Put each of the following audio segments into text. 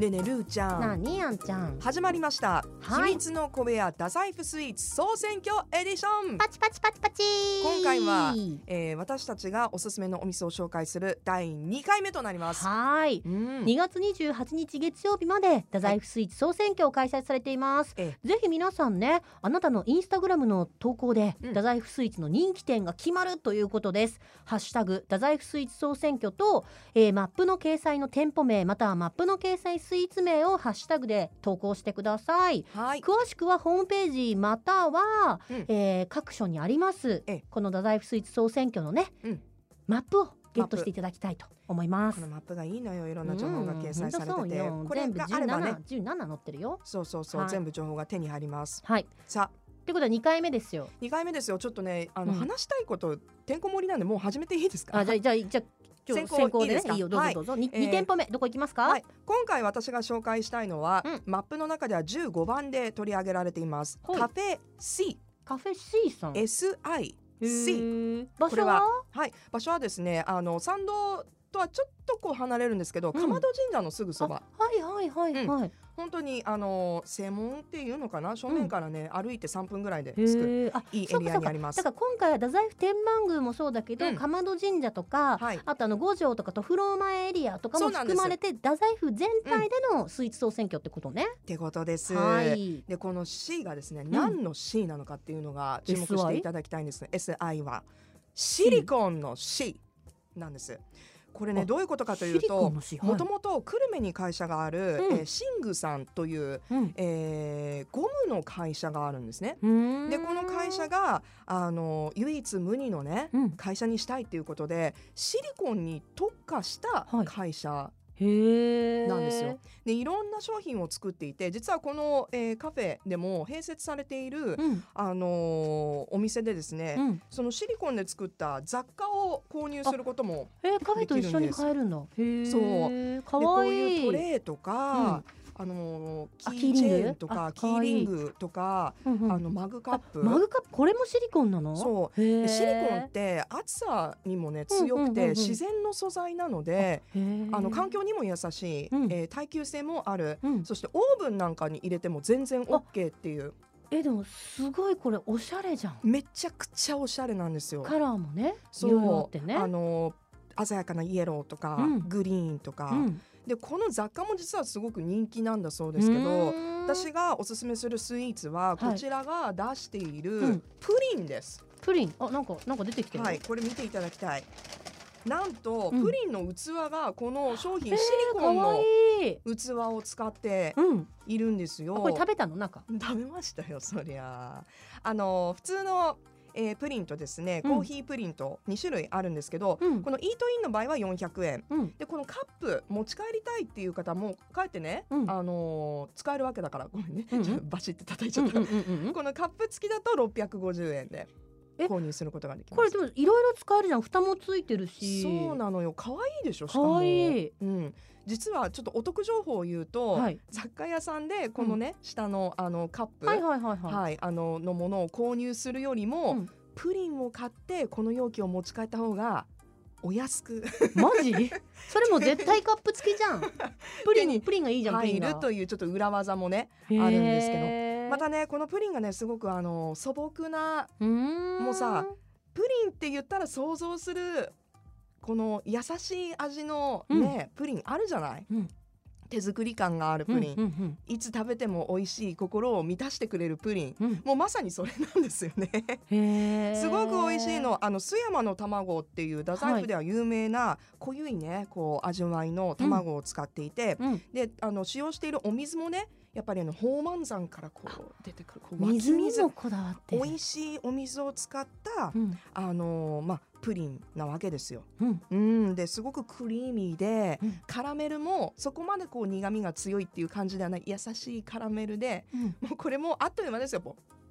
ねえねえルーちゃなん。にあんちゃん。始まりました、はい。秘密の小部屋太宰府スイーツ総選挙エディション。パチパチパチパチ。今回はえー、私たちがおすすめのお店を紹介する第2回目となります。はい。うん。2月28日月曜日まで太宰府スイーツ総選挙を開催されています、えぜひ皆さんねあなたのインスタグラムの投稿で、うん。太宰府スイーツの人気店が決まるということです。ハッシュタグ太宰府スイーツ総選挙と、えーマップの掲載の店舗名またはマップの掲載スイーツ名をハッシュタグで投稿してください。はい。詳しくはホームページまたは、うん。えー各所にありますええ。この太宰府スイーツ総選挙のね、うん。マップをゲットしていただきたいと思います。このマップがいいのよいろんな情報が掲載されてうんて、これがあればね全部17 17載ってるよ。そうそうそう、はい。全部情報が手に入ります。はい。さあ。ということは2回目ですよ。2回目ですよ。ちょっとねあの、うん。話したいことてんこ盛りなんでもう始めていいですか？あじゃあじゃあじゃ先行先行でねいいよ。どうはい。ぞどうぞ、にえー2店舗目どこ行きますか、はい、今回私が紹介したいのは、うん。マップの中では15番で取り上げられています、はいカフェ C カフェ C さん。SI へ C ー。場所は？ははい。場所はですねあの参道とはちょっとこう離れるんですけど、うん。鎌戸神社のすぐそば。はいはいはいはい、本当にあの正門っていうのかな？正面からね、歩いて3分ぐらいでへ着くいいエリアにあります。だから今回は太宰府天満宮もそうだけど、うん。鎌戸神社とか、はい。あとあの五条とかとフロー前エリアとかも含まれて太宰府全体でのスイーツ総選挙ってことね、ってことです、はい。でこの C がですね、ん。何の C なのかっていうのが注目？していただきたいんです。ね SI は。シリコンの C なんですこれねあどういうことかというともともと久留米に会社がある、うん。えーシングさんという、うん。えーゴムの会社があるんですね。でこの会社があの唯一無二のねうん。会社にしたいっていうことでシリコンに特化したはい。会社なんですよ。でいろんな商品を作っていて実はこの、えーカフェでも併設されている、うんあのーお店でですね、うん、そのシリコンで作った雑貨を購入することもえーカフェと一緒に買えるんだ。へえ。そうかでこうわいい。いうトレーとか、あのキーチェーンキーリングとかあキーリング。とかあのマグカップ。あマグカップこれもシリコンなの？そう。シリコンって暑さにもね強くて自然の素材なので、あの環境にも優しい、うん。えー耐久性もある。うん。そしてオーブンなんかに入れても全然 OK っていう。えでもすごいこれおしゃれじゃん。めちゃくちゃおしゃれなんですよ。カラーもね。そう。あの鮮やかなイエローとか、うん。グリーンとか、うん。でこの雑貨も実はすごく人気なんだそうですけど私がおすすめするスイーツはこちらが出しているうん。プリンです、プリン？あなんかなんか出てきてる。はいこれ見ていただきたい。なんと、うん。プリンの器がこの商品えーシリコンのいい。器を使ってうん。いるんですよ。あこれ食べたの？なんか。食べましたよそりゃ。あの普通の、えープリンとですねうん。コーヒープリンと2種類あるんですけど、うん。このイートインの場合は400円。うん。でこのカップ持ち帰りたいっていう方も帰ってね、うん。あのー使えるわけだからごめんね、うん。バシって叩いちゃった。このカップ付きだと650円で。え購入することができます。これでもいろいろ使えるじゃん。蓋もついてるし。そうなのよ。可愛いでしょしかかも。わいい。うん、実はちょっとお得情報を言うと、はい。雑貨屋さんでこのね、下のあのカップ、はいはいはいはい。はい、あののものを購入するよりも、うん。プリンを買ってこの容器を持ち帰った方がお安く。マジ？それも絶対カップ付きじゃん。プリンプリンがいいじゃんプリ入ンが。るというちょっと裏技もねあるんですけまたねこのプリンがねすごくあの素朴なもうさプリンって言ったら想像するこの優しい味のね、プリンあるじゃない？うん。手作り感があるプリン、うんうんいつ食べても美味しい心を満たしてくれるプリン。うん。うんもうまさにそれなんですよね。すごく美味しいの。あの須山の卵っていう太宰府では有名な濃ゆいねこう味わいの卵を使っていて、うん。であの使用しているお水もねやっぱりあの宝満山からこう出てくる。こう水に水もこだわってる美味しいお水を使った、うん。あのまあプリンなわけですよ。うん。うん。ですごくクリーミーで、うん。カラメルもそこまでこう苦味が強いっていう感じではない。優しいカラメルでうん。もうこれもあっという間ですよ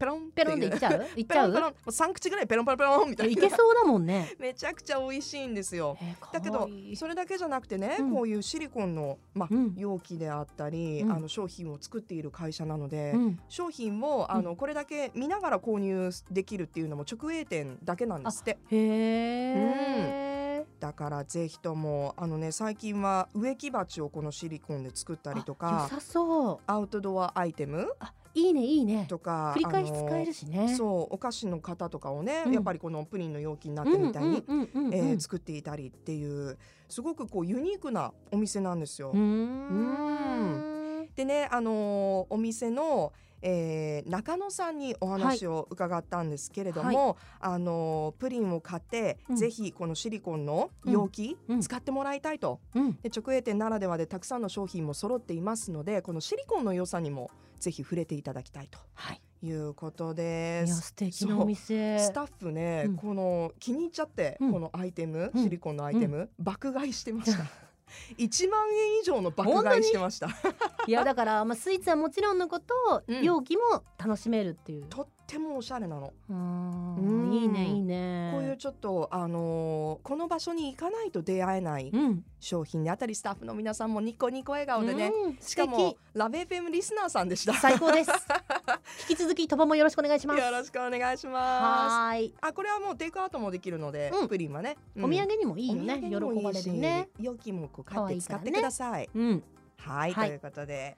ペロン。ペロンでいっちゃう？いっちゃう？ペロンペロン。もう3口ぐらいペロンペロンペロンみたいいなけそうだもんね。めちゃくちゃ美味しいんですよ。えーかだけどそれだけじゃなくてね、うん。こういうシリコンの、まあうん。容器であったり、うん。あの商品を作っている会社なので、うん。商品をあの、これだけ見ながら購入できるっていうのも直営店だけなんですって。へえだからぜひともあのね最近は植木鉢をこのシリコンで作ったりと良かさそう。アウトドアアイテムあいいねいいね。とか繰り返し使えるしね。そうお菓子の型とかをね、うん。やっぱりこのプリンの容器になってみたいに、作っていたりっていうすごくこうユニークなお店なんですよ。うーん。でね、あのーお店の、えー中野さんにお話を伺ったんですけれども、あのープリンを買って、うん。ぜひこのシリコンの容器、うん。使ってもらいたいと。うん。で直営店ならではでたくさんの商品も揃っていますのでこのシリコンの良さにもぜひ触れていただきたいとはい。いうこといです。や素敵なお店。スタッフね、うん。この気に入っちゃって、うん。このアイテム、うん。シリコンのアイテム、爆買いしてました。1万円以上の爆買いしてました。いやだからまあスイーツはもちろんのこと、うん。容器も楽しめるっていう。とってもおしゃれなの。うん。んいいねいいね。こういうちょっとあのーこの場所に行かないと出会えないうん。商品であったりスタッフの皆さんもニコニコ笑顔でね、うん。しかもラベ FM リスナーさんでした。最高です。引き続きとばもよろしくお願いします。よろしくお願いします。はーい。あこれはもうテイクアウトもできるので、うん。プリンはね、うん。お土産にもいいよね。いい喜ばれしるね。容器もこう買って使ってください。うん。はい、はい。ということで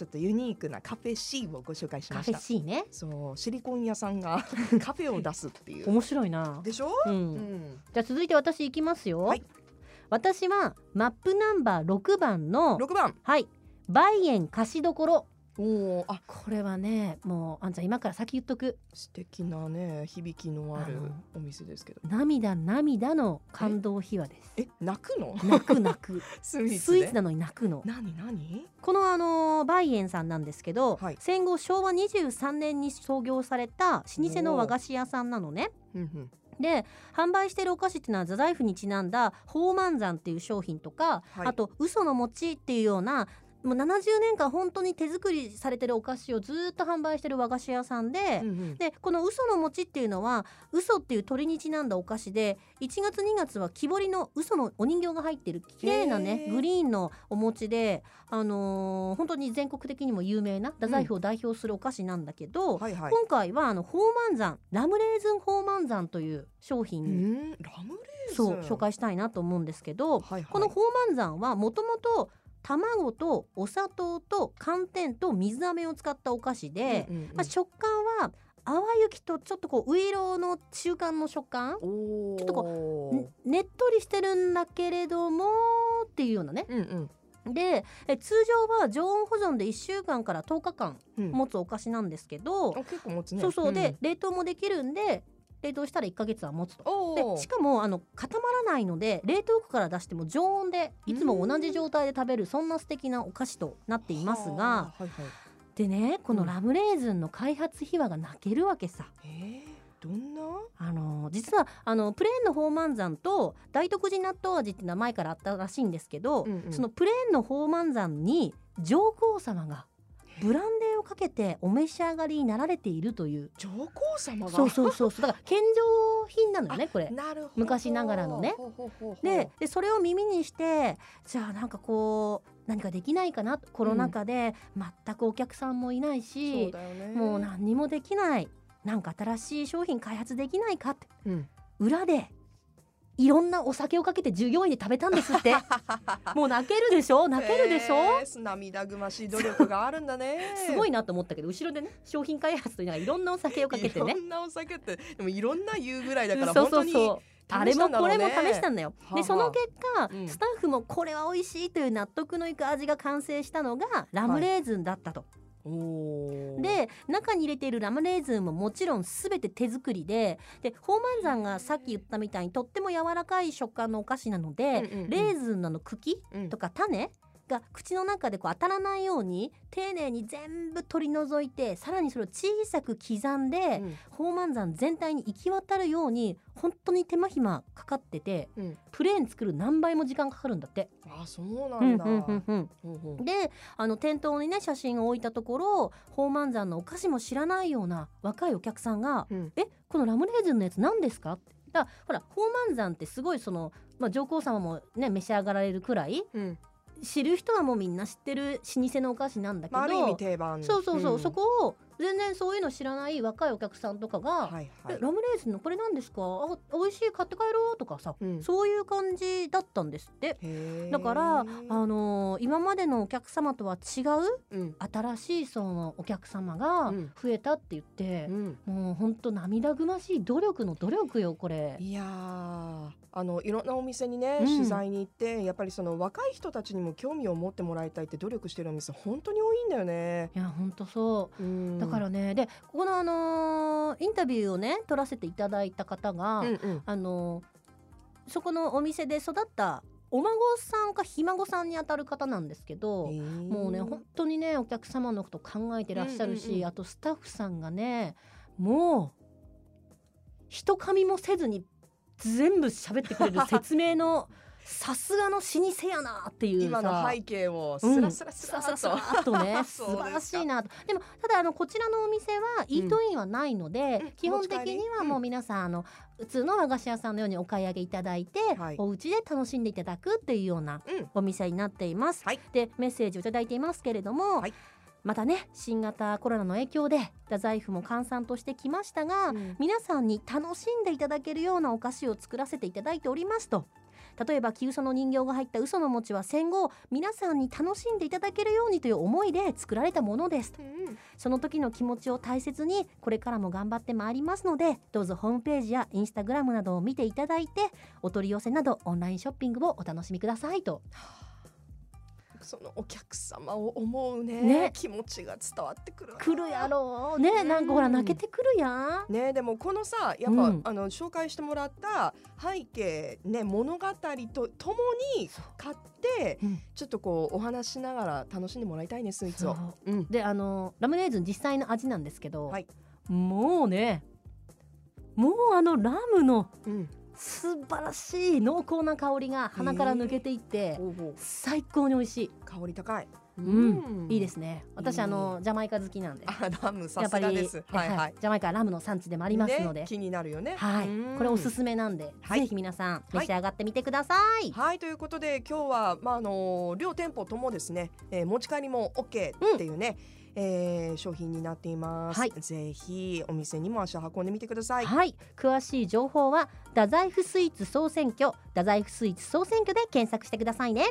ちょっとユニークなカフェ C をご紹介しカフェました。C ねそうシリコン屋さんが カフェを出すっていう。面白いなでしょ？ううんん。じゃあ続いて私いきますよ、はい私はマップナンバー6番の六番。はいバイエン貸しどころおお、あ。これはねもうあんちゃん今から先言っとく。素敵なね響きのあるお店ですけど。涙涙の感動秘話です。え泣くの？泣く泣く。スイーツなのに泣くの。なになに？このあのバイエンさんなんですけど、はい。戦後昭和23年に創業された老舗の和菓子屋さんなのね。で販売してるお菓子っていうのは座財布にちなんだ宝満山っていう商品とか、はい。あと嘘の餅っていうようなもう70年間本当に手作りされてるお菓子をずーっと販売してる和菓子屋さんで、うんうん。でこの嘘の餅っていうのは嘘っていう鳥にちなんだお菓子で1月2月は木彫りの嘘のお人形が入ってる綺麗なねグリーンのお餅で、あのー本当に全国的にも有名な太宰府を代表するお菓子なんだけど、はいはい。今回はあの宝満山ラムレーズン宝満山という商う品、んラムレーズン。そう紹介したいなと思うんですけど、はいはい。この宝満山はもともと卵とお砂糖と寒天と水飴を使ったお菓子で、うんうんうんまあ、食感は淡雪とちょっとこうウイローの中間の食感？ちょっとこんねっとりしてるんだけれどもっていうようなねうんうん。でえ通常は常温保存で1週間から10日間うん持つお菓子なんですけど、あ結構持つね。そうそうでん、冷凍もできるんで冷凍したら1ヶ月は持つと。でしかもあの固まらないので冷凍庫から出しても常温でいつも同じ状態で食べるそんな素敵なお菓子となっていますがはいはい。でねこのうんラムレーズンの開発秘話が泣けるわけさ。えー、どんな？あの実はあのプレーンの宝満山と大徳寺納豆味っていうのは前からあったらしいんですけど、うんうんそのプレーンの宝満山に上皇様がブランデーをかけてお召し上がりになられているという上皇様が？そうそうそうそうだから献上品なのよねこれ。昔ながらのねででそれを耳にしてじゃあなんかこう何かできないかなコロナ禍で全くお客さんもいないそしう、だよね。もう何にもできないなんか新しい商品開発できないかってうん。裏でいろんなお酒をかけて従業員で食べたんですって。もう泣けるでしょ？泣けるでしょ、えー涙ぐましい努力があるんだね。すごいなと思ったけど後ろでね商品開発というのがいろんなお酒をかけてね。いろんなお酒ってでもいろんな言うぐらいだからそう本当にそうそうあれもこれも試したんだよ。はあはあ。でその結果、うん。スタッフもこれは美味しいという納得のいく味が完成したのがラムレーズンだったと。おーで中に入れているラムレーズンももちろん全て手作りでで宝満山がさっき言ったみたいにとっても柔らかい食感のお菓子なので、うんうんうん。レーズンの茎うん。とか種が口の中でこう当たらないように丁寧に全部取り除いてさらにそれを小さく刻んで、うん宝満山全体に行き渡るように本当に手間暇かかっててうんプレーン作る何倍も時間かかるんだって。あそうなうんんだ。であの店頭にね写真を置いたところ宝満山のお菓子も知らないような若いお客さんがうん「えこのラムレーズンのやつ何ですか?」ってだからほら宝満山ってすごいその、まあ、上皇様もね召し上がられるくらいうん知る人はもうみんな知ってる老舗のお菓子なんだけど、まあある意味定番。そうそうそう、んそこを全然そういうの知らない若いお客さんとかが、はいはい。えラムレーズンのこれなんですか？あ美味しい買って帰ろうとかさ、うん。そういう感じだったんですって。だから、あのー今までのお客様とは違ううん。新しい層のお客様がうん。増えたって言ってう、ん。もうほんと涙ぐましい努力の努力よこれ。いやーあのいろんなお店にね、うん。取材に行ってやっぱりその若い人たちにも興味を持ってもらいたいって努力してるお店本当に多いんだよね。いやほんとそうからねでここのあのーインタビューをね取らせていただいた方が、うんうん。あのーそこのお店で育ったお孫さんかひ孫さんにあたる方なんですけど、もうね本当にねお客様のこと考えてらっしゃるし、うんうんうん。あとスタッフさんがねもう一噛みもせずに全部喋ってくれる説明のさすがの老舗やなっていうさ。今の背景をうんスラスラスラさささっと、ね。素晴らしいなと。でもただあのこちらのお店はイートインはないので、うん。基本的にはもう皆さんあの普通の和菓子屋さんのようにお買い上げいただいて、はい。お家で楽しんでいただくっていうようなうん。お店になっています。はい。でメッセージをいただいていますけれども、はい。またね新型コロナの影響で太宰府も閑散としてきましたが、うん。皆さんに楽しんでいただけるようなお菓子を作らせていただいておりますと。例えば木嘘の人形が入った嘘の餅は戦後皆さんに楽しんでいただけるようにという思いで作られたものですと。うん。その時の気持ちを大切にこれからも頑張ってまいりますのでどうぞホームページやインスタグラムなどを見ていただいてお取り寄せなどオンラインショッピングをお楽しみくださいとそのお客様を思うね。ね。気持ちが伝わってくるわ。来るやろう。ねなんかほら泣けてくるやん。ねでもこのさやっぱ、うん。あの紹介してもらった背景ね物語とともに買ってうん。ちょっとこうお話しながら楽しんでもらいたいねスイーツを。であのラムレーズン実際の味なんですけど、はいもう。ねもうあのラムのうん、素晴らしい濃厚な香りが鼻から抜けていって最高に美味しい、香り高い。うん。いいですね。私あのジャマイカ好きなんで。あラムさすがです。はいはい。ジャマイカはラムの産地でもありますので、ね、気になるよね。はい。うん。これおすすめなんで、はい。ぜひ皆さん召し上がってみてください、はい。ということで今日はまああの両店舗ともですね、えー持ち帰りも OK っていうね、えー商品になっています、はい。ぜひお店にも足を運んでみてください。はい、詳しい情報は太宰府スイーツ総選挙太宰府スイーツ総選挙で検索してくださいね